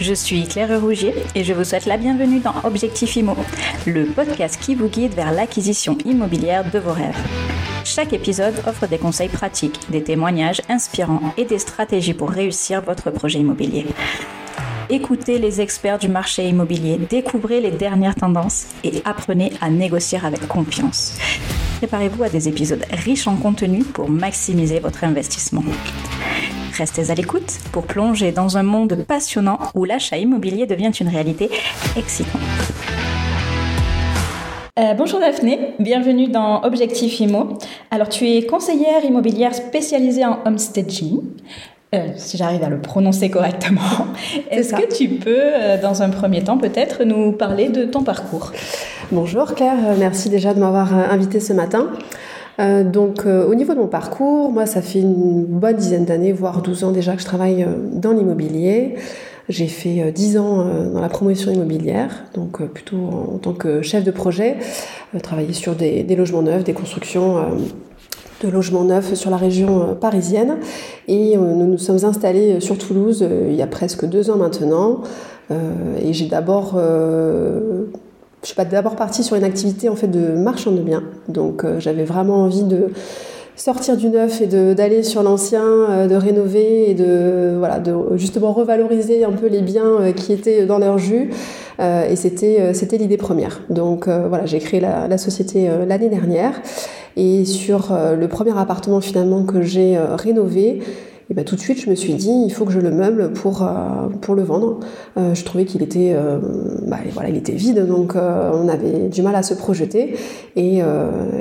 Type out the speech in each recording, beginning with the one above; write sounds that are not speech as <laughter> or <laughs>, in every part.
Je suis Claire Rougier et je vous souhaite la bienvenue dans Objectif Imo, le podcast qui vous guide vers l'acquisition immobilière de vos rêves. Chaque épisode offre des conseils pratiques, des témoignages inspirants et des stratégies pour réussir votre projet immobilier. Écoutez les experts du marché immobilier, découvrez les dernières tendances et apprenez à négocier avec confiance. Préparez-vous à des épisodes riches en contenu pour maximiser votre investissement. Restez à l'écoute pour plonger dans un monde passionnant où l'achat immobilier devient une réalité excitante. Euh, bonjour Daphné, bienvenue dans Objectif Imo. Alors tu es conseillère immobilière spécialisée en homestaging. Euh, si j'arrive à le prononcer correctement. Est-ce que tu peux, euh, dans un premier temps, peut-être nous parler de ton parcours? Bonjour Claire, merci déjà de m'avoir invité ce matin. Donc au niveau de mon parcours, moi ça fait une bonne dizaine d'années, voire 12 ans déjà que je travaille dans l'immobilier. J'ai fait 10 ans dans la promotion immobilière, donc plutôt en tant que chef de projet, travailler sur des, logements neufs, des constructions de logements neufs sur la région euh, parisienne. Et euh, nous nous sommes installés euh, sur Toulouse il y a presque deux ans maintenant. et j'ai d'abord je suis pas d'abord partie sur une activité en fait de marchand de biens. Donc j'avais vraiment envie de sortir du neuf et d'aller sur l'ancien, de rénover et de voilà de justement revaloriser un peu les biens qui étaient dans leur jus. et c'était c'était l'idée première. Donc voilà, j'ai créé la, la société l'année dernière et sur euh, le premier appartement finalement que j'ai euh, rénové, et ben, tout de suite, je me suis dit, il faut que je le meuble pour, euh, pour le vendre. je trouvais qu'il était, bah, voilà, il était vide, donc on avait du mal à se projeter. Et,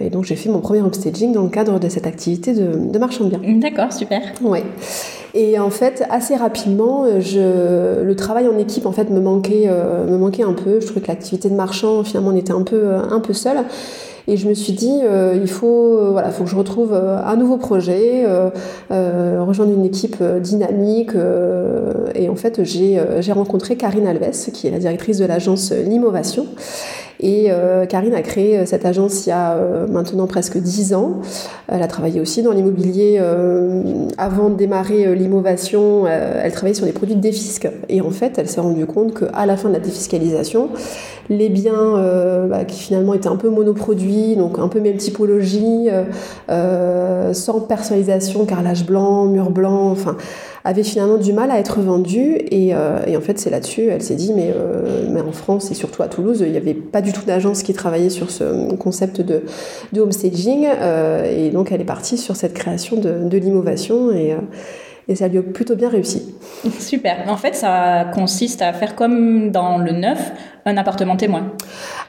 et donc, j'ai fait mon premier upstaging dans le cadre de cette activité de, de marchand de biens. D'accord, super. Ouais. Et en fait, assez rapidement, je, le travail en équipe en fait me manquait, me manquait un peu. Je trouvais que l'activité de marchand, finalement, on était un peu, un peu seul. Et je me suis dit, euh, il faut, euh, voilà, faut que je retrouve euh, un nouveau projet, rejoindre une équipe dynamique. et en fait, j'ai rencontré Karine Alves, qui est la directrice de l'agence L'Innovation. Et Karine a créé cette agence il y a maintenant presque dix ans. Elle a travaillé aussi dans l'immobilier. avant de démarrer l'innovation, elle travaillait sur les produits de défisque. Et en fait, elle s'est rendue compte qu'à la fin de la défiscalisation, les biens euh, bah, qui finalement étaient un peu monoproduits, donc un peu même typologie, euh, euh, sans personnalisation, carrelage blanc, mur blanc, enfin avaient finalement du mal à être vendus et, en fait c'est là-dessus elle s'est dit mais, mais en France et surtout à Toulouse il n'y avait pas du tout d'agence qui travaillait sur ce concept de, de homestaging et donc elle est partie sur cette création de, de l'innovation et et ça lui a plutôt bien réussi. <laughs> Super. En fait, ça consiste à faire comme dans le neuf, un appartement témoin.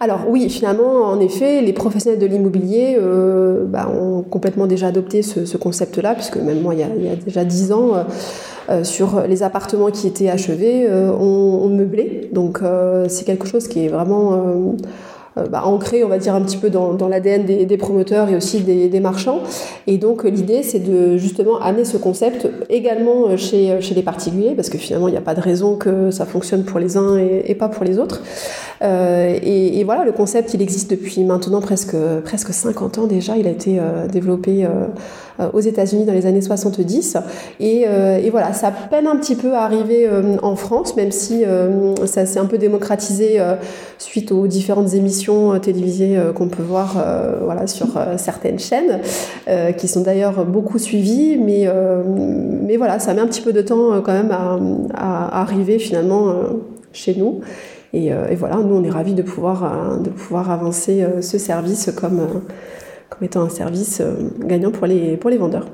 Alors oui, finalement, en effet, les professionnels de l'immobilier euh, bah, ont complètement déjà adopté ce, concept-là, puisque même moi, il y a, déjà dix ans, euh, euh, sur les appartements qui étaient achevés, on, meublé. Donc c'est quelque chose qui est vraiment bah, ancré, on va dire, un petit peu dans, dans l'ADN des, promoteurs et aussi des, des marchands. Et donc, l'idée, c'est de justement amener ce concept également euh, chez, euh, chez les particuliers, parce que finalement, il n'y a pas de raison que ça fonctionne pour les uns et, pas pour les autres. Euh, et, voilà, le concept, il existe depuis maintenant presque, presque 50 ans déjà. Il a été euh, développé euh, aux États-Unis dans les années 70. Et, et, voilà, ça peine un petit peu à arriver en France, même si ça s'est un peu démocratisé suite aux différentes émissions euh, télévisées euh, qu'on peut voir euh, voilà, sur certaines chaînes, qui sont d'ailleurs beaucoup suivies, mais, mais voilà, ça met un petit peu de temps quand même à, arriver finalement chez nous. Et, voilà, nous, on est ravis de pouvoir, de pouvoir avancer ce service comme, comme étant un service gagnant pour les, pour les vendeurs.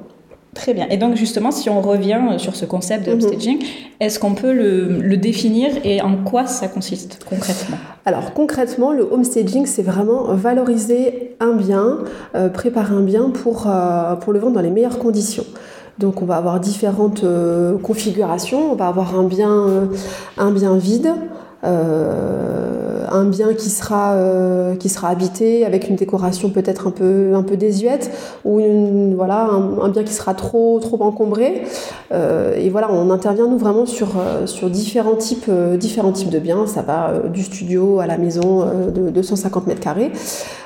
Très bien. Et donc justement, si on revient euh, sur ce concept de staging, mhm. est-ce qu'on peut le, définir et en quoi ça consiste concrètement? Alors concrètement, le homestaging, c'est vraiment valoriser un bien, euh, préparer un bien pour, euh, pour le vendre dans les meilleures conditions. Donc on va avoir différentes configurations. On va avoir un bien, un bien vide, un bien qui sera, euh, qui sera habité avec une décoration peut-être un peu, un peu désuète ou une, voilà, un, bien qui sera trop, trop encombré. et voilà, on intervient nous vraiment sur, sur différents, types, différents types de biens. Ça va du studio à la maison de 250 mètres carrés.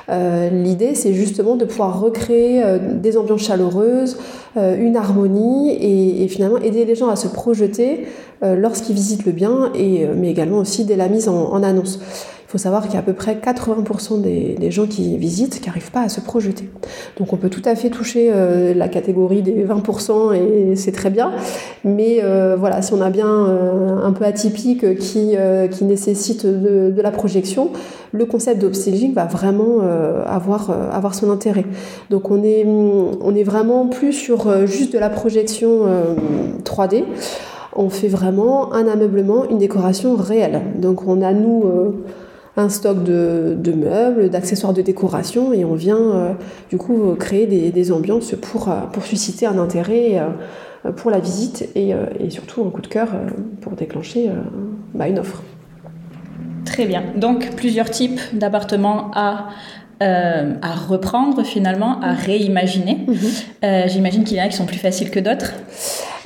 L'idée, c'est justement de pouvoir recréer des ambiances chaleureuses, une harmonie et, et, finalement aider les gens à se projeter lorsqu'ils visitent le bien, et, mais également aussi dès la mise en, annonce. Il faut savoir qu'il y a à peu près 80% des, gens qui visitent qui n'arrivent pas à se projeter. Donc on peut tout à fait toucher euh, la catégorie des 20% et c'est très bien. Mais euh, voilà, si on a bien euh, un peu atypique qui, qui nécessite de, la projection, le concept d'obstaging va vraiment avoir, avoir son intérêt. Donc on est, on est vraiment plus sur juste de la projection 3D on fait vraiment un ameublement, une décoration réelle. Donc on a nous un stock de, meubles, d'accessoires de décoration et on vient euh, du coup créer des, ambiances pour, euh, pour susciter un intérêt pour la visite et, surtout un coup de cœur pour déclencher bah, une offre. Très bien. Donc plusieurs types d'appartements à à reprendre finalement, à réimaginer. Mhm. J'imagine qu'il y en a qui sont plus faciles que d'autres.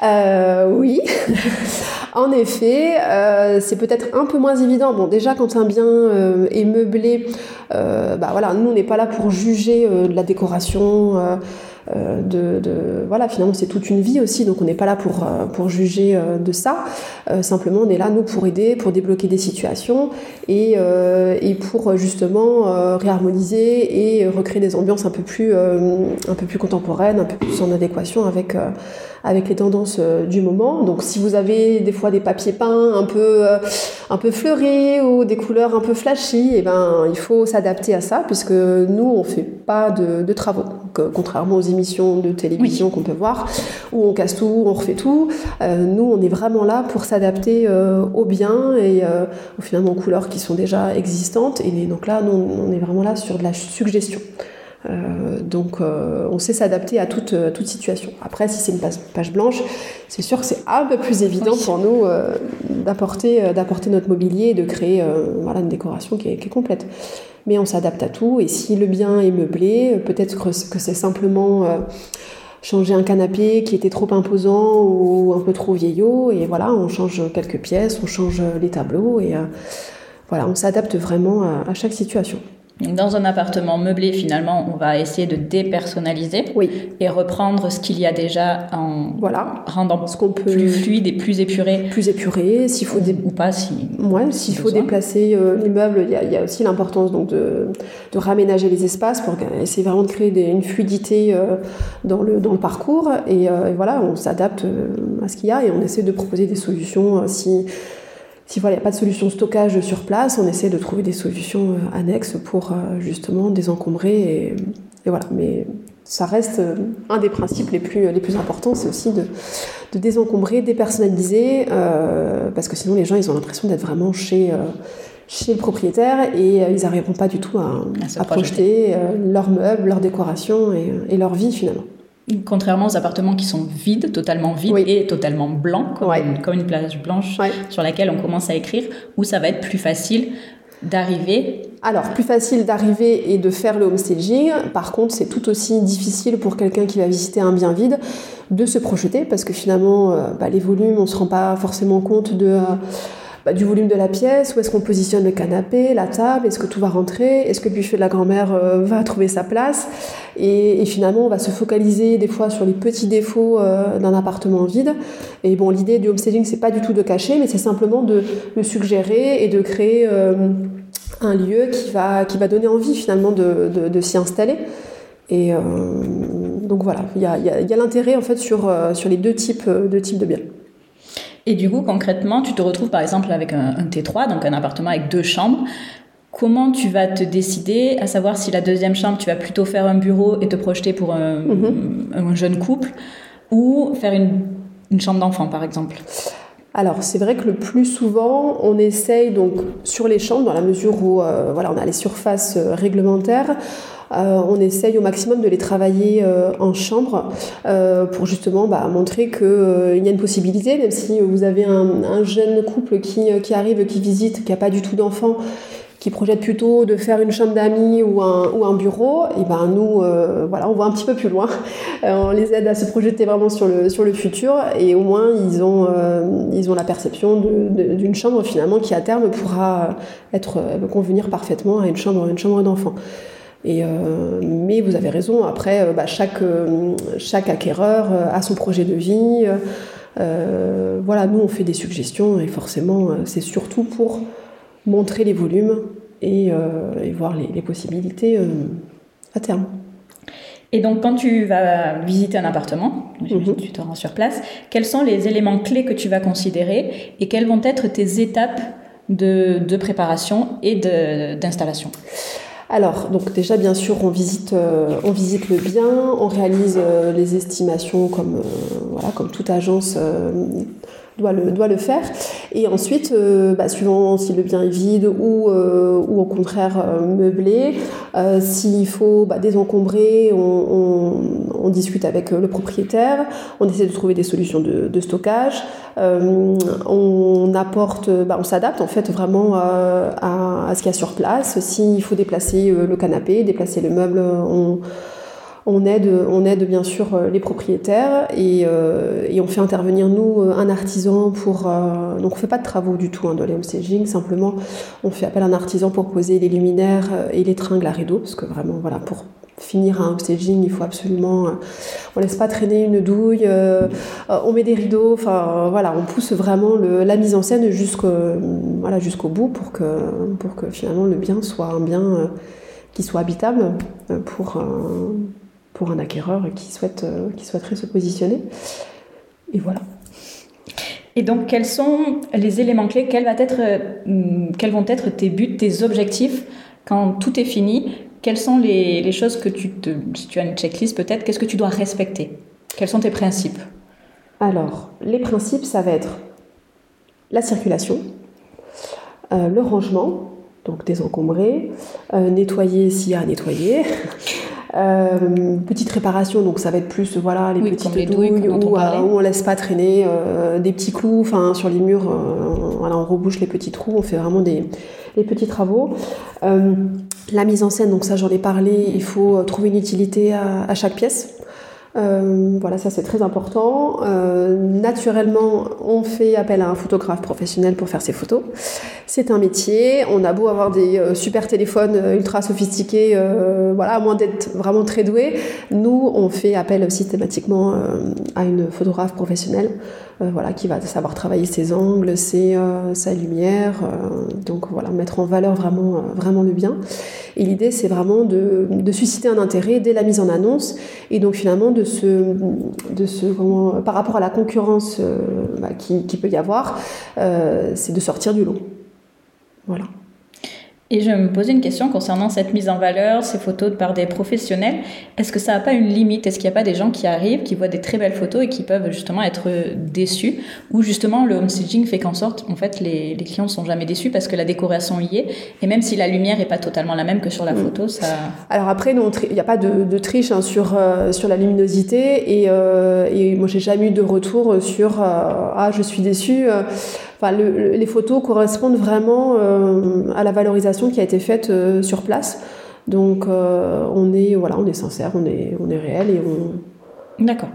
Euh, oui. <laughs> en effet, euh, c'est peut-être un peu moins évident. Bon, déjà, quand un bien euh, est meublé, bah voilà, nous, on n'est pas là pour juger de la décoration. De, voilà finalement c'est toute une vie aussi donc on n'est pas là pour, pour juger de ça simplement on est là nous pour aider pour débloquer des situations et, et pour justement réharmoniser et recréer des ambiances un peu plus un peu plus contemporaines un peu plus en adéquation avec avec les tendances euh, du moment. Donc si vous avez des fois des papiers peints un peu, euh, un peu fleuris ou des couleurs un peu flashy, et eh ben, il faut s'adapter à ça puisque nous, on fait pas de, travaux. Euh, contrairement aux émissions de télévision qu'on peut voir, où on casse tout, on refait tout, nous, on est vraiment là pour s'adapter aux biens et aux finalement aux couleurs qui sont déjà existantes. Et donc là, nous, on est vraiment là sur de la suggestion. Euh, donc euh, on sait s'adapter à toute, euh, toute situation. Après, si c'est une page, blanche, c'est sûr que c'est un peu plus évident pour nous d'apporter, d'apporter notre mobilier et de créer voilà, une décoration qui est, qui est complète. Mais on s'adapte à tout et si le bien est meublé, peut-être que c'est simplement changer un canapé qui était trop imposant ou un peu trop vieillot et voilà, on change quelques pièces, on change les tableaux et voilà, on s'adapte vraiment à chaque situation. Dans un appartement meublé, finalement, on va essayer de dépersonnaliser et reprendre ce qu'il y a déjà en voilà. rendant ce qu'on peut plus fluide et plus épuré. Plus épuré, s'il faut ou pas si. Ouais, s'il faut déplacer euh, l'immeuble, il y, a aussi l'importance donc de, de, raménager les espaces pour essayer vraiment de créer une fluidité euh, dans le dans le parcours et, euh, et voilà, on s'adapte à ce qu'il y a et on essaie de proposer des solutions si si voilà, il n'y a pas de solution stockage sur place, on essaie de trouver des solutions euh, annexes pour euh, justement désencombrer. Et, voilà. Mais ça reste euh, un des principes les plus, les plus importants, c'est aussi de, de, désencombrer, dépersonnaliser, parce que sinon les gens ils ont l'impression d'être vraiment chez, chez le propriétaire et ils n'arriveront pas du tout à, à, projeter leurs meubles, leurs décorations et, et leur vie finalement. Contrairement aux appartements qui sont vides, totalement vides et totalement blancs, comme, une, plage blanche sur laquelle on commence à écrire, où ça va être plus facile d'arriver. Alors, plus facile d'arriver et de faire le homestaging. Par contre, c'est tout aussi difficile pour quelqu'un qui va visiter un bien vide de se projeter parce que finalement, euh, bah, les volumes, on ne se rend pas forcément compte de, euh, bah, du volume de la pièce, où est-ce qu'on positionne le canapé, la table, est-ce que tout va rentrer, est-ce que le buffet de la grand-mère euh, va trouver sa place? Et, finalement, on va se focaliser des fois sur les petits défauts euh, d'un appartement vide. Et bon, l'idée du homestaging, c'est pas du tout de cacher, mais c'est simplement de, de, suggérer et de créer euh, un lieu qui va, qui va donner envie finalement de, de, s'y installer. Et donc voilà, il y a, y a l'intérêt en fait sur, sur les deux types, deux types de biens. Et du coup, concrètement, tu te retrouves par exemple avec un, T3, donc un appartement avec deux chambres. Comment tu vas te décider à savoir si la deuxième chambre, tu vas plutôt faire un bureau et te projeter pour un, mhm. jeune couple ou faire une, chambre d'enfant, par exemple alors c'est vrai que le plus souvent on essaye donc sur les chambres dans la mesure où euh, voilà on a les surfaces euh, réglementaires euh, on essaye au maximum de les travailler euh, en chambre euh, pour justement bah, montrer qu'il y a une possibilité, même si vous avez un, jeune couple qui, qui arrive, qui visite, qui n'a pas du tout d'enfants qui projettent plutôt de faire une chambre d'amis ou un, ou un bureau, et ben nous, euh, voilà, on va un petit peu plus loin. <laughs> Euh, on les aide à se projeter vraiment sur le, sur le futur et au moins ils ont, euh, ils ont la perception d'une chambre finalement qui à terme pourra être, convenir parfaitement à une chambre, une chambre d'enfant. Et, mais vous avez raison, après, bah, chaque, chaque acquéreur a son projet de vie. voilà, nous on fait des suggestions et forcément c'est surtout pour montrer les volumes et, euh, voir les, possibilités euh, à terme. Et donc, quand tu vas visiter un appartement, mhm. tu te rends sur place, quels sont les éléments clés que tu vas considérer et quelles vont être tes étapes de, préparation et d'installation? Alors, donc déjà, bien sûr, on visite, euh, on visite le bien, on réalise les estimations comme, voilà, comme toute agence doit le, doit le faire. Et ensuite, euh, bah, suivant si le bien est vide ou, euh, au contraire euh, meublé, s'il faut bah, désencombrer, on, discute avec le propriétaire, on essaie de trouver des solutions de, de stockage, on apporte, bah, on s'adapte en fait vraiment à, à, ce qu'il y a sur place. S'il faut déplacer le canapé, déplacer le meuble, on on aide, on aide bien sûr euh, les propriétaires euh, et, on fait intervenir nous euh, un artisan pour. donc on fait pas de travaux du tout hein, dans les homestaging, simplement on fait appel à un artisan pour poser les luminaires et les tringles à rideaux parce que vraiment voilà pour finir un homestaging, il faut absolument. on laisse pas traîner une douille, on met des rideaux, enfin voilà, on pousse vraiment la mise en scène jusqu'au voilà, bout pour que, pour que finalement le bien soit un bien qui soit habitable pour, pour un acquéreur qui, souhaite, euh, qui souhaiterait se positionner. Et voilà. Et donc, quels sont les éléments clés? Quels, va être, euh, quels vont être tes buts, tes objectifs quand tout est fini? Quelles sont les, les choses que tu te. Si tu as une checklist peut-être, qu'est-ce que tu dois respecter? Quels sont tes principes? Alors, les principes, ça va être la circulation, euh, le rangement, donc désencombrer, nettoyer s'il y a à nettoyer, Euh, petite réparation, donc ça va être plus voilà les petites douilles, où, euh, où, on laisse pas traîner euh, des petits clous, enfin sur les murs, voilà, on rebouche les petits trous, on fait vraiment des les petits travaux. la mise en scène, donc ça j'en ai parlé, il faut trouver une utilité à, à chaque pièce. Euh, voilà, ça c'est très important. Euh, naturellement, on fait appel à un photographe professionnel pour faire ses photos. C'est un métier. On a beau avoir des euh, super téléphones ultra sophistiqués, voilà, à moins d'être vraiment très doué. Nous, on fait appel systématiquement à une photographe professionnelle euh, voilà, qui va savoir travailler ses angles, ses, euh, sa lumière, euh, donc voilà, mettre en valeur vraiment, vraiment le bien. Et l'idée, c'est vraiment de, de, susciter un intérêt dès la mise en annonce, et donc finalement de se, de se par rapport à la concurrence bah, qui, qui, peut y avoir, c'est de sortir du lot. Voilà. Et je me posais une question concernant cette mise en valeur, ces photos par des professionnels. Est-ce que ça n'a pas une limite? Est-ce qu'il n'y a pas des gens qui arrivent, qui voient des très belles photos et qui peuvent justement être déçus? Ou justement le home staging fait qu'en sorte, en fait, les, les clients ne sont jamais déçus parce que la décoration y est? Et même si la lumière n'est pas totalement la même que sur la mm. photo, ça... Alors après, il n'y a pas de, de triche hein, sur, euh, sur la luminosité. Et, euh, et moi, j'ai jamais eu de retour sur euh, Ah, je suis déçu Enfin, les photos correspondent vraiment euh, à la valorisation qui a été faite euh, sur place. Donc, euh, on est voilà, on est sincère, on est on est réel et on D'accord.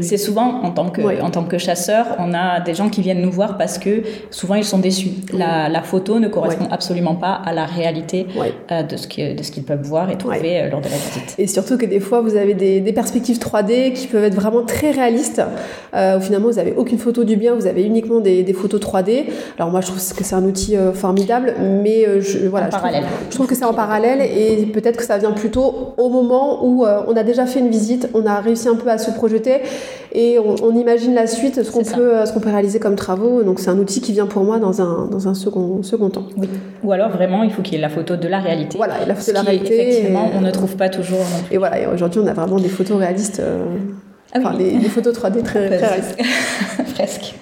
C'est souvent, en tant, que, en tant que chasseur, on a des gens qui viennent nous voir parce que souvent ils sont déçus. La, la photo ne correspond absolument pas à la réalité euh, de ce qu'ils peuvent voir et trouver euh, lors de la visite. Et surtout que des fois, vous avez des, des perspectives 3D qui peuvent être vraiment très réalistes. Euh, où finalement, vous n'avez aucune photo du bien, vous avez uniquement des, des photos 3D. Alors moi, je trouve que c'est un outil euh, formidable, mais je, voilà, je trouve, je trouve, que c'est en parallèle et peut-être que ça vient plutôt au moment où on a déjà fait une visite, on a réussi un peu à se projeter et on, imagine la suite, ce qu'on peut, ce qu'on peut réaliser comme travaux. Donc c'est un outil qui vient pour moi dans un, dans un second, second temps. Ou alors vraiment, il faut qu'il y ait la photo de la réalité. Voilà, la photo de la réalité. Effectivement, on ne trouve pas toujours. Et voilà, et aujourd'hui on a vraiment des photos réalistes. Euh, ah enfin, des, photos 3D très, très réalistes. <laughs> Presque.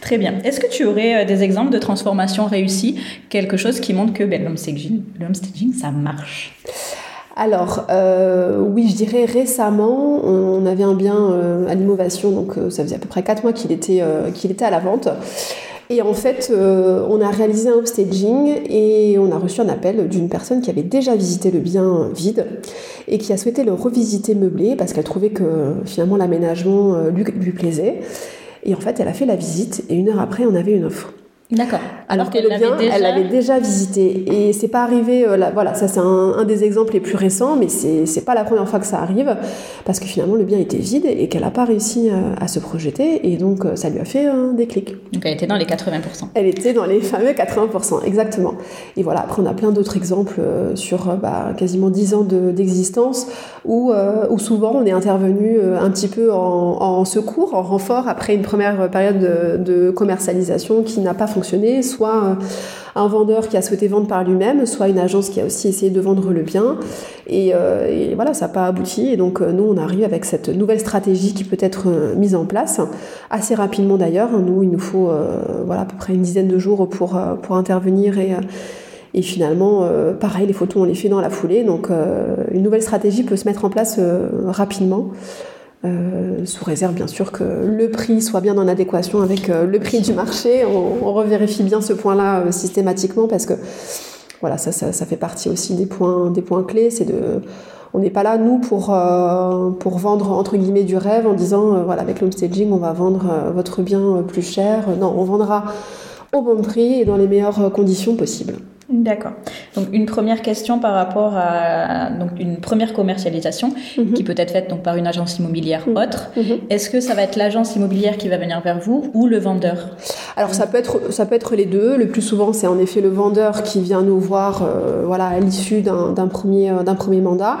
Très bien. Est-ce que tu aurais euh, des exemples de transformation réussie Quelque chose qui montre que ben, l'home staging, ça marche alors, euh, oui, je dirais récemment, on avait un bien euh, à l'innovation, donc euh, ça faisait à peu près 4 mois qu'il était, à la vente. Et en fait, on a réalisé un upstaging et on a reçu un appel d'une personne qui avait déjà visité le bien vide et qui a souhaité le revisiter meublé parce qu'elle trouvait que finalement l'aménagement lui plaisait. Et en fait, elle a fait la visite et une heure après, on avait une offre. D'accord. Alors, que le bien, déjà... elle l'avait déjà visité. Et c'est pas arrivé, euh, voilà, ça c'est un, des exemples les plus récents, mais c'est pas la première fois que ça arrive, parce que finalement le bien était vide et qu'elle n'a pas réussi euh, à, se projeter, et donc euh, ça lui a fait un déclic. Donc elle était dans les 80%. Elle était dans les fameux 80%, exactement. Et voilà, après on a plein d'autres exemples sur bah, quasiment 10 ans d'existence, où, où, souvent on est intervenu un petit peu en, secours, en renfort, après une première période de, de commercialisation qui n'a pas fonctionné soit euh, un vendeur qui a souhaité vendre par lui-même, soit une agence qui a aussi essayé de vendre le bien. Et, euh, voilà, ça n'a pas abouti. Et donc euh, nous, on arrive avec cette nouvelle stratégie qui peut être mise en place assez rapidement d'ailleurs. Nous, il nous faut voilà, à peu près une dizaine de jours pour, intervenir et... Et finalement, pareil, les photos, on les fait dans la foulée. Donc, une nouvelle stratégie peut se mettre en place rapidement. Euh, sous réserve bien sûr que le prix soit bien en adéquation avec euh, le prix du marché. On, revérifie bien ce point-là euh, systématiquement parce que voilà, ça, fait partie aussi des points, des points clés. C'est de, on n'est pas là nous pour pour vendre entre guillemets du rêve en disant voilà avec l'homestaging on va vendre votre bien plus cher. Non, on vendra au bon prix et dans les meilleures conditions possibles. D'accord. Donc une première question par rapport à donc une première commercialisation mhm. qui peut être faite donc par une agence immobilière mhm. autre. Mhm. Est-ce que ça va être l'agence immobilière qui va venir vers vous ou le vendeur? Alors ça peut être ça peut être les deux. Le plus souvent c'est en effet le vendeur qui vient nous voir euh, voilà à l'issue d'un premier d'un premier mandat.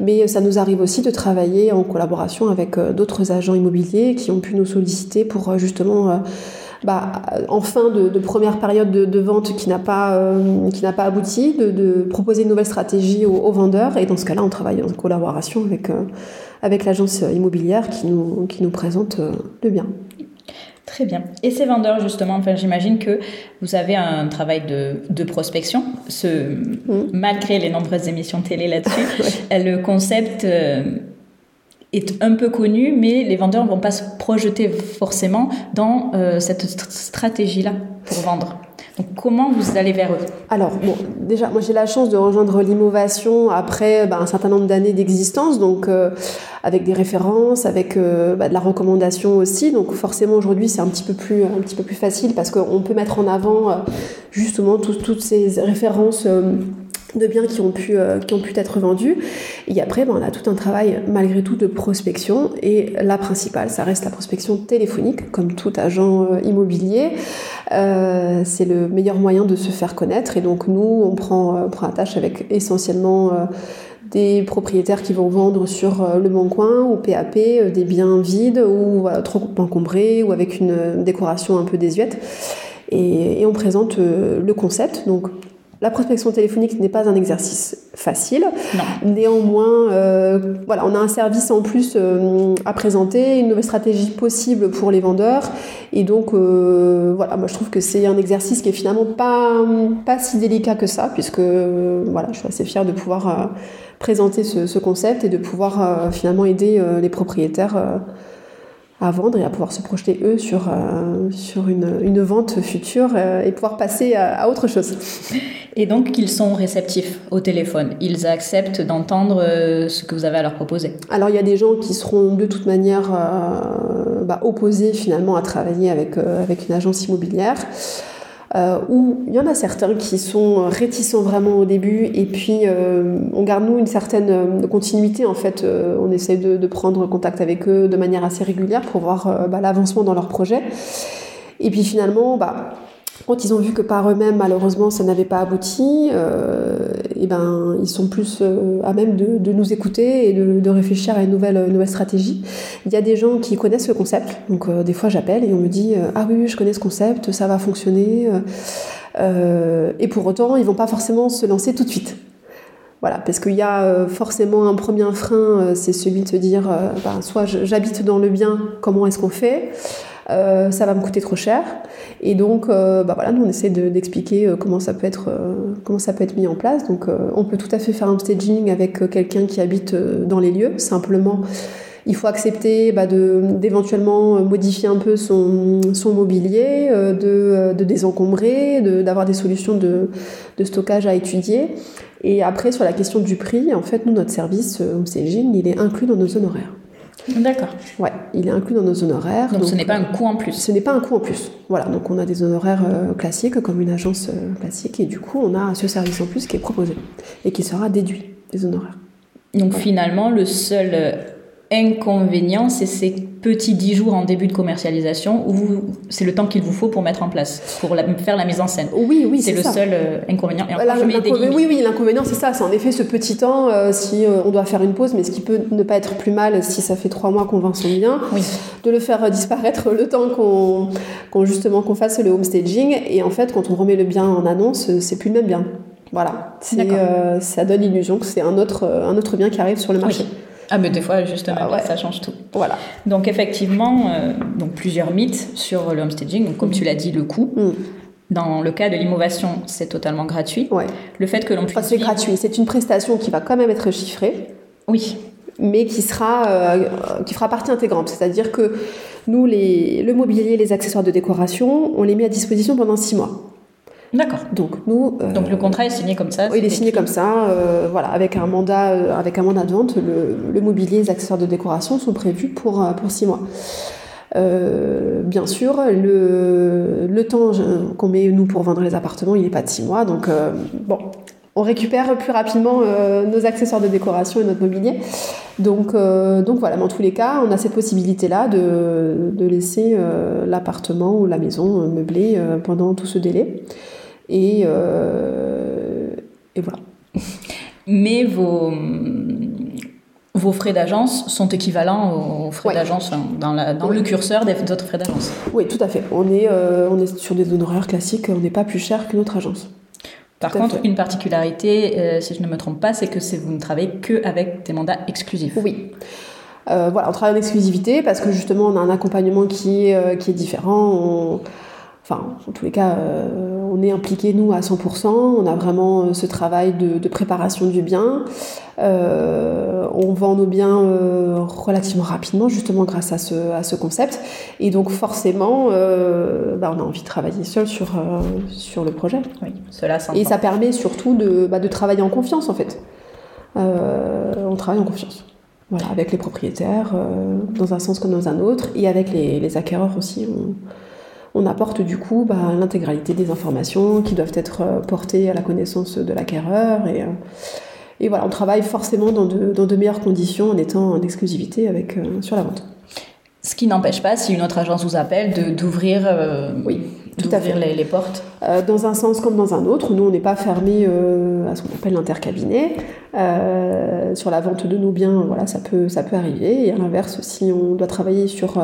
Mais ça nous arrive aussi de travailler en collaboration avec euh, d'autres agents immobiliers qui ont pu nous solliciter pour euh, justement bah, en fin de, première période de, vente qui n'a pas, euh, qui n'a pas abouti, de, proposer une nouvelle stratégie aux, vendeurs. Et dans ce cas-là, on travaille en collaboration avec, euh, avec l'agence immobilière qui nous, qui nous présente euh, le bien. Très bien. Et ces vendeurs, justement, enfin, j'imagine que vous avez un travail de, de prospection, ce, mmh. malgré les nombreuses émissions télé là-dessus. <laughs> Le concept est un peu connu, mais les vendeurs ne vont pas se projeter forcément dans euh, cette stratégie-là pour vendre. Donc, comment vous allez vers eux? Alors, bon, déjà, moi j'ai la chance de rejoindre l'innovation après bah, un certain nombre d'années d'existence, donc euh, avec des références, avec euh, bah, de la recommandation aussi. Donc, forcément, aujourd'hui, c'est un petit peu plus, un petit peu plus facile parce qu'on peut mettre en avant justement toutes ces références de biens qui ont pu, euh, qui ont pu être vendus. Et après, ben, on a tout un travail malgré tout de prospection. Et la principale, ça reste la prospection téléphonique, comme tout agent euh, immobilier. Euh, c'est le meilleur moyen de se faire connaître. Et donc nous, on prend, prend tâche avec essentiellement des propriétaires qui vont vendre sur le Bon Coin ou PAP des biens vides ou trop encombrés ou avec une décoration un peu désuète. Et, et on présente le concept, donc la prospection téléphonique n'est pas un exercice facile. Néanmoins, euh, voilà, on a un service en plus euh, à présenter, une nouvelle stratégie possible pour les vendeurs. Et donc, euh, voilà, moi je trouve que c'est un exercice qui est finalement pas, pas si délicat que ça, puisque voilà, je suis assez fière de pouvoir présenter ce, ce, concept et de pouvoir finalement aider les propriétaires à vendre et à pouvoir se projeter eux sur, euh, sur une, une, vente future euh, et pouvoir passer à, autre chose. <laughs> Et donc qu'ils sont réceptifs au téléphone, ils acceptent d'entendre euh, ce que vous avez à leur proposer. Alors il y a des gens qui seront de toute manière bah, opposés finalement à travailler avec, avec une agence immobilière. Euh, où il y en a certains qui sont réticents vraiment au début et puis euh, on garde nous une certaine euh, continuité en fait. On essaie de, prendre contact avec eux de manière assez régulière pour voir bah, l'avancement dans leur projet. Et puis finalement bah, quand ils ont vu que par eux-mêmes, malheureusement, ça n'avait pas abouti, et ben, ils sont plus euh, à même de, nous écouter et de, réfléchir à une nouvelle, stratégie. Il y a des gens qui connaissent le concept, donc euh, des fois j'appelle et on me dit Ah oui, je connais ce concept, ça va fonctionner. et pour autant, ils vont pas forcément se lancer tout de suite. Voilà, parce qu'il y a forcément un premier frein, c'est celui de se dire ben, soit j'habite dans le bien, comment est-ce qu'on fait? Euh, ça va me coûter trop cher. Et donc, euh, bah voilà, nous on essaie d'expliquer euh, comment ça peut être comment ça peut être mis en place. Donc, on peut tout à fait faire un staging avec quelqu'un qui habite dans les lieux. Simplement, il faut accepter bah, d'éventuellement modifier un peu son, son mobilier, de, de désencombrer, d'avoir des solutions de, de, stockage à étudier. Et après, sur la question du prix, en fait, nous, notre service home staging, il est inclus dans nos honoraires. D'accord. Ouais, il est inclus dans nos honoraires. Donc, ce n'est pas un coût en plus. Ce n'est pas un coût en plus. Voilà, donc on a des honoraires euh, classiques comme une agence euh, classique et du coup on a ce service en plus qui est proposé et qui sera déduit des honoraires. Donc finalement le seul euh, inconvénient, c'est ces petits 10 jours en début de commercialisation où c'est le temps qu'il vous faut pour mettre en place, pour faire la mise en scène. Oui, oui, c'est le seul euh, inconvénient. Et oui, oui, l'inconvénient, c'est ça. C'est en effet ce petit temps, euh, si euh, on doit faire une pause, mais ce qui peut ne pas être plus mal si ça fait trois mois qu'on vend son bien, de le faire disparaître le temps qu'on justement qu'on fasse le home staging. Et en fait, quand on remet le bien en annonce, c'est plus le même bien. Voilà, ça donne l'illusion que c'est un autre, un autre bien qui arrive sur le marché. Ah, mais des fois, justement, ah ça change tout. Voilà. Donc, effectivement, euh, donc plusieurs mythes sur le homestaging. Donc, comme tu l'as dit, le coût. Mm. Dans le cas de l'innovation, c'est totalement gratuit. Ouais. Le fait que l'on puisse. c'est gratuit. C'est une prestation qui va quand même être chiffrée. Oui. Mais qui sera, euh, qui fera partie intégrante. C'est-à-dire que nous, les, le mobilier, les accessoires de décoration, on les met à disposition pendant six mois. D'accord. Donc nous. Euh, Donc le contrat est signé comme ça. il est signé comme ça, euh, voilà, avec un mandat, euh, avec un mandat de vente. Le, mobilier, les accessoires de décoration sont prévus pour pour six mois. bien sûr, le, le temps qu'on met nous pour vendre les appartements, il n'est pas de six mois, donc bon, on récupère plus rapidement nos accessoires de décoration et notre mobilier. Donc, donc voilà, mais en tous les cas, on a cette possibilité-là de, de laisser l'appartement ou la maison meublée pendant tout ce délai. Et, euh, et voilà. <laughs> Mais vos, vos frais d'agence sont équivalents aux frais d'agence dans, dans le curseur des autres frais d'agence. Oui, tout à fait. On est, euh, on est sur des honoraires classiques, on n'est pas plus cher qu'une autre agence. Par contre, une particularité, euh, si je ne me trompe pas, c'est que vous ne travaillez qu'avec des mandats exclusifs. Oui. voilà, on travaille en exclusivité parce que justement, on a un accompagnement qui, qui est différent. On enfin, en tous les cas, euh, on est impliqué, nous, à 100%. On a vraiment euh, ce travail de, préparation du bien. Euh, on vend nos biens relativement rapidement, justement, grâce à ce, à ce concept. Et donc, forcément, bah, on a envie de travailler seul sur, sur le projet. Oui, cela Et ça permet surtout de, bah, de travailler en confiance, en fait. on travaille en confiance. Voilà, avec les propriétaires, dans un sens comme dans un autre, et avec les, les acquéreurs aussi. On, on apporte du coup bah, l'intégralité des informations qui doivent être euh, portées à la connaissance de l'acquéreur. Et, euh, et voilà, on travaille forcément dans de, meilleures conditions en étant en exclusivité avec, euh, sur la vente. Ce qui n'empêche pas, si une autre agence vous appelle, d'ouvrir oui, tout à fait. Les, les portes Dans un sens comme dans un autre. Nous, on n'est pas fermé à ce qu'on appelle l'intercabinet. sur la vente de nos biens, voilà, ça peut, ça peut arriver. Et à l'inverse, si on doit travailler sur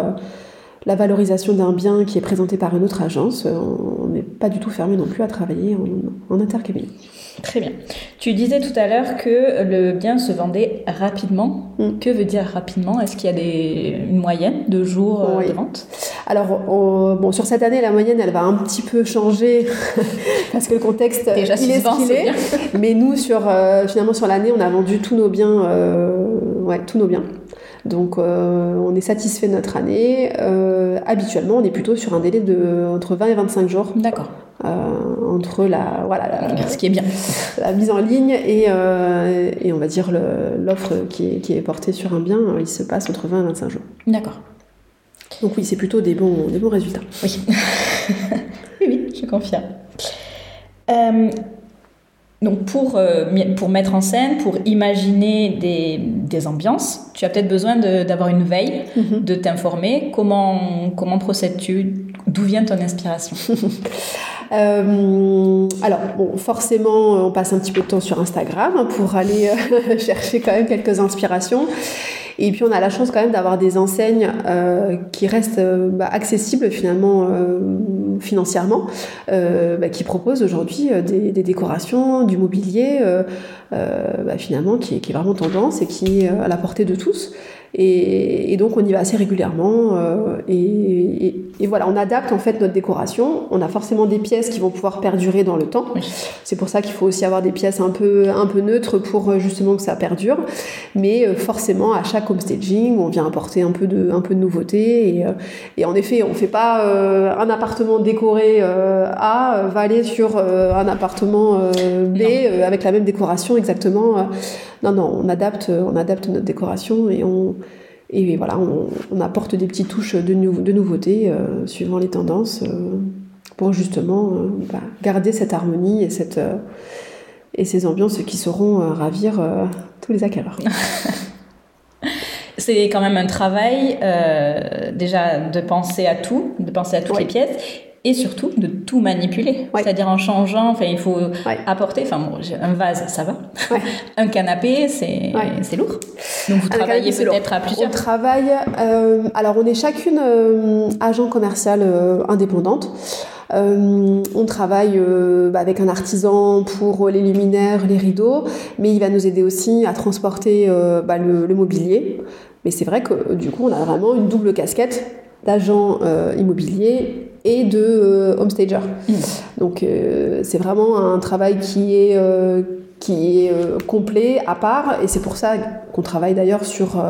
la valorisation d'un bien qui est présenté par une autre agence, euh, on n'est pas du tout fermé non plus à travailler en, en intercabinet. Très bien. Tu disais tout à l'heure que le bien se vendait rapidement. Mm. Que veut dire rapidement? Est-ce qu'il y a des, une moyenne de jours euh, de vente? Alors, bon, sur cette année, la moyenne, elle va un petit peu changer <laughs> parce que le contexte Déjà il est ce est. Mais nous, sur, euh, finalement, sur l'année, on a vendu tous nos biens. ouais, tous nos biens. Donc euh, on est satisfait de notre année. Euh, habituellement, on est plutôt sur un délai de entre 20 et 25 jours. D'accord. Euh, entre la voilà ce qui est bien la mise en ligne et, et on va dire l'offre qui est, qui est portée sur un bien, il se passe entre 20 et 25 jours. D'accord. Donc oui, c'est plutôt des bons, des bons résultats. Oui. <laughs> oui, oui, je confirme. Donc pour, euh, pour mettre en scène, pour imaginer des, des ambiances, tu as peut-être besoin d'avoir une veille, mhm. de t'informer. Comment, comment procèdes-tu? D'où vient ton inspiration? <laughs> euh, alors, forcément, on passe un petit peu de temps sur Instagram hein, pour aller euh, <laughs> chercher quand même quelques inspirations. Et puis on a la chance quand même d'avoir des enseignes euh, qui restent euh, bah, accessibles finalement euh, financièrement, bah, qui proposent aujourd'hui des, décorations, du mobilier bah, finalement qui est, vraiment tendance et qui est à la portée de tous. Et, donc on y va assez régulièrement. Euh, voilà, on adapte en fait notre décoration. On a forcément des pièces qui vont pouvoir perdurer dans le temps. C'est pour ça qu'il faut aussi avoir des pièces un peu, un peu neutres pour euh, justement que ça perdure. Mais euh, forcément, à chaque homestaging, on vient apporter un peu de, un peu de nouveauté. Et, en effet, on ne fait pas un appartement décoré A va aller sur un appartement B avec la même décoration exactement. Non, non, on adapte, on adapte notre décoration et on, et voilà, on, apporte des petites touches de, de nouveautés euh, suivant les tendances euh, pour justement euh, bah, garder cette harmonie et, cette, et ces ambiances qui sauront ravir tous les acquéreurs. <laughs> <laughs> C'est quand même un travail déjà de penser à tout, de penser à toutes les pièces et surtout de tout manipuler. C'est-à-dire en changeant, il faut apporter, enfin, bon, un vase, ça va. <laughs> un canapé, c'est lourd. Donc vous travaillez peut-être à plusieurs. On travaille, euh, alors on est chacune euh, agent commercial euh, indépendante. on travaille bah, avec un artisan pour les luminaires, les rideaux, mais il va nous aider aussi à transporter bah, le, le, mobilier. Mais c'est vrai que du coup, on a vraiment une double casquette d'agent immobilier et de euh, homestager. Mmh. Donc euh, c'est vraiment un travail qui est euh, qui est complet, à part, et c'est pour ça qu'on travaille d'ailleurs sur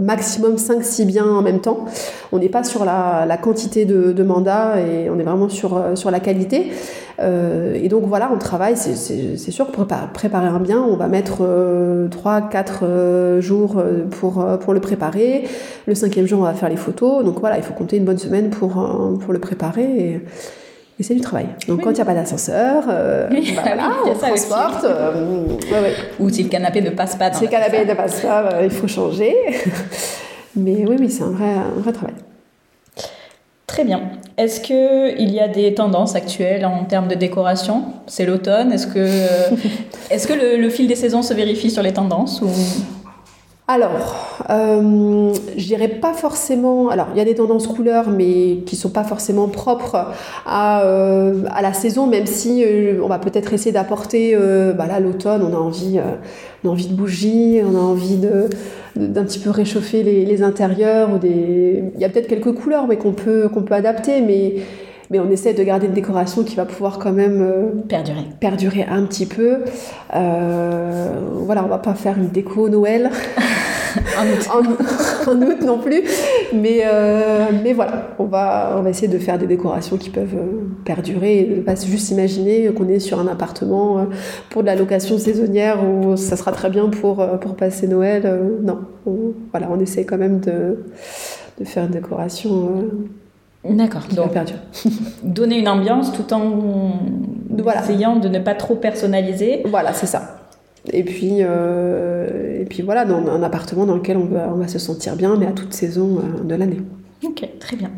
maximum 5-6 biens en même temps. On n'est pas sur la, la quantité de, de, mandats et on est vraiment sur, sur la qualité. Euh, et donc voilà, on travaille, c'est sûr, pour préparer un bien, on va mettre 3-4 euh, jours pour, pour le préparer. Le cinquième jour, on va faire les photos. Donc voilà, il faut compter une bonne semaine pour, pour le préparer. Et c'est du travail. Donc quand il n'y a pas d'ascenseur, euh, bah, voilà, <laughs> on transporte. Euh, Ou si le canapé ne passe pas. si le canapé ne passe pas, bah, il faut changer. <laughs> Mais oui, oui, c'est un vrai, un vrai travail. Très bien. Est-ce qu'il y a des tendances actuelles en termes de décoration? C'est l'automne. Est-ce que, <laughs> est que le, le, fil des saisons se vérifie sur les tendances ou... Alors, euh, je dirais pas forcément. Alors, il y a des tendances couleurs, mais qui sont pas forcément propres à, euh, la saison, même si euh, on va peut-être essayer d'apporter. Bah l'automne, on a envie, de bougies, on a envie de d'un petit peu réchauffer les, intérieurs. Il y a peut-être quelques couleurs, mais qu'on peut qu'on peut adapter, mais mais on essaie de garder une décoration qui va pouvoir quand même euh, perdurer. perdurer un petit peu. Euh, voilà, on va pas faire une déco Noël <laughs> en, août. non plus, mais, euh, mais voilà, on va, on va essayer de faire des décorations qui peuvent perdurer et ne pas juste imaginer qu'on est sur un appartement pour de la location saisonnière où ça sera très bien pour, pour passer Noël. non, voilà, on essaie quand même de, de faire une décoration D'accord. Donc, <laughs> donner une ambiance tout en essayant de ne pas trop personnaliser. Voilà, c'est ça. Et puis, euh, et puis voilà, dans un appartement dans lequel on va, on va se sentir bien, mais à toute saison euh, de l'année. Ok, très bien.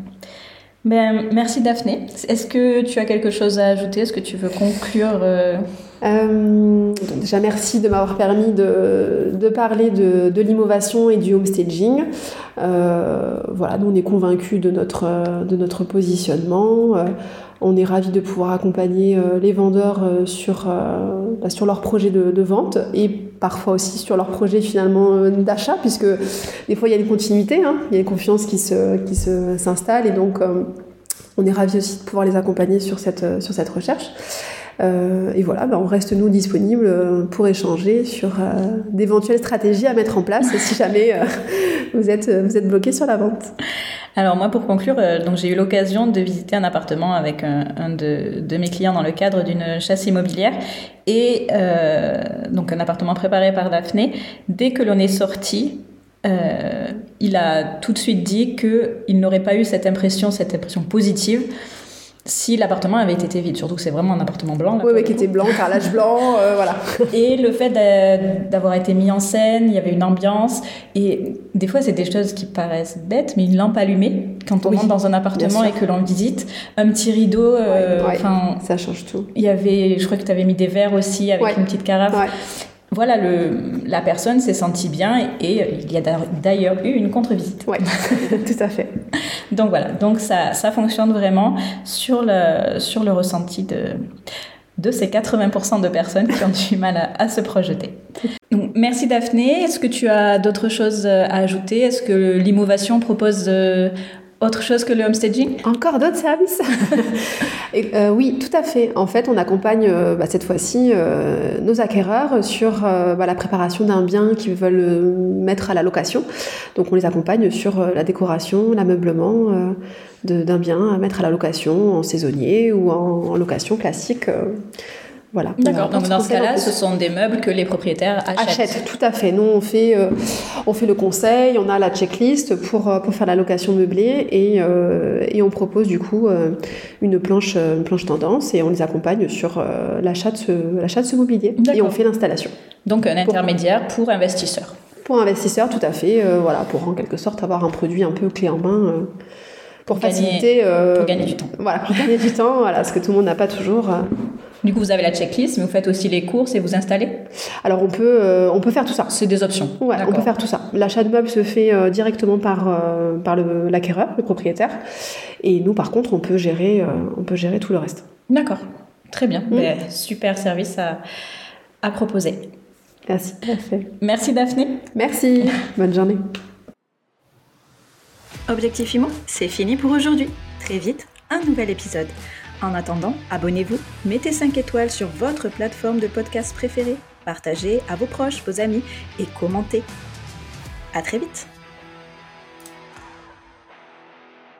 Ben, merci Daphné. Est-ce que tu as quelque chose à ajouter? Est-ce que tu veux conclure euh? Euh, Déjà, merci de m'avoir permis de, de parler de, de l'innovation et du homestaging. Euh, voilà, nous on est convaincus de notre, de notre positionnement. Euh, on est ravis de pouvoir accompagner les vendeurs sur, bah, sur leur projet de, de, vente et parfois aussi sur leur projet finalement d'achat, puisque des fois il y a une continuité, hein, il y a une confiance qui s'installe qui se, et donc on est ravis aussi de pouvoir les accompagner sur cette, sur cette recherche. Euh, et voilà, ben on reste nous disponibles euh, pour échanger sur euh, d'éventuelles stratégies à mettre en place si jamais <laughs> vous êtes vous êtes bloqué sur la vente. Alors moi, pour conclure, donc j'ai eu l'occasion de visiter un appartement avec un, de, mes clients dans le cadre d'une chasse immobilière et donc un appartement préparé par Daphné. Dès que l'on est sorti, il a tout de suite dit qu'il n'aurait pas eu cette impression, cette impression positive si l'appartement avait été vide, surtout que c'est vraiment un appartement blanc. oui, oui, qui était blanc, carrelage blanc, euh, voilà. <laughs> Et le fait d'avoir été mis en scène, il y avait une ambiance, et des fois c'est des choses qui paraissent bêtes, mais une lampe allumée, quand on rentre dans un appartement et que l'on visite, un petit rideau, euh, enfin, ça change tout. Il y avait, je crois que tu avais mis des verres aussi avec une petite carafe voilà, le, la personne s'est sentie bien et, il y a d'ailleurs eu une contre-visite. Oui, <laughs> tout à fait. Donc voilà, donc ça, ça fonctionne vraiment sur le, sur le ressenti de, de ces 80% de personnes qui ont du mal à, se projeter. Donc, merci Daphné. Est-ce que tu as d'autres choses à ajouter? Est-ce que l'innovation propose euh, autre chose que le homestaging Encore d'autres services <laughs> euh, Oui, tout à fait. En fait, on accompagne euh, bah, cette fois-ci euh, nos acquéreurs sur bah, la préparation d'un bien qu'ils veulent mettre à la location. Donc, on les accompagne sur la décoration, l'ameublement d'un bien à mettre à la location en saisonnier ou en, en location classique. Voilà. D'accord. Donc dans ce cas-là, ce sont des meubles que les propriétaires achètent. Achètent, tout à fait. Nous, on fait, euh, on fait le conseil, on a la checklist pour, euh, pour faire la location meublée et, euh, et on propose du coup une planche, une planche tendance et on les accompagne sur l'achat de, ce, de ce mobilier. Et on fait l'installation. Donc un intermédiaire pour, investisseurs. Pour investisseurs, tout à fait. voilà, pour en quelque sorte avoir un produit un peu clé en main pour, faciliter. pour gagner du temps. Voilà, pour gagner du temps, voilà, ce que tout le monde n'a pas toujours. Du coup, vous avez la checklist, mais vous faites aussi les courses et vous installez? Alors, on peut, euh, on peut faire tout ça. C'est des options. Ouais, on peut faire tout ça. L'achat de meubles se fait euh, directement par, euh, par l'acquéreur, le, propriétaire. Et nous, par contre, on peut gérer, on peut gérer tout le reste. D'accord. Très bien. Mm. Ben, super service à, à proposer. Merci. Merci Daphné. Merci. Bonne journée. Objectif IMO, c'est fini pour aujourd'hui. Très vite, un nouvel épisode. En attendant, abonnez-vous, mettez 5 étoiles sur votre plateforme de podcast préférée, partagez à vos proches, vos amis et commentez. À très vite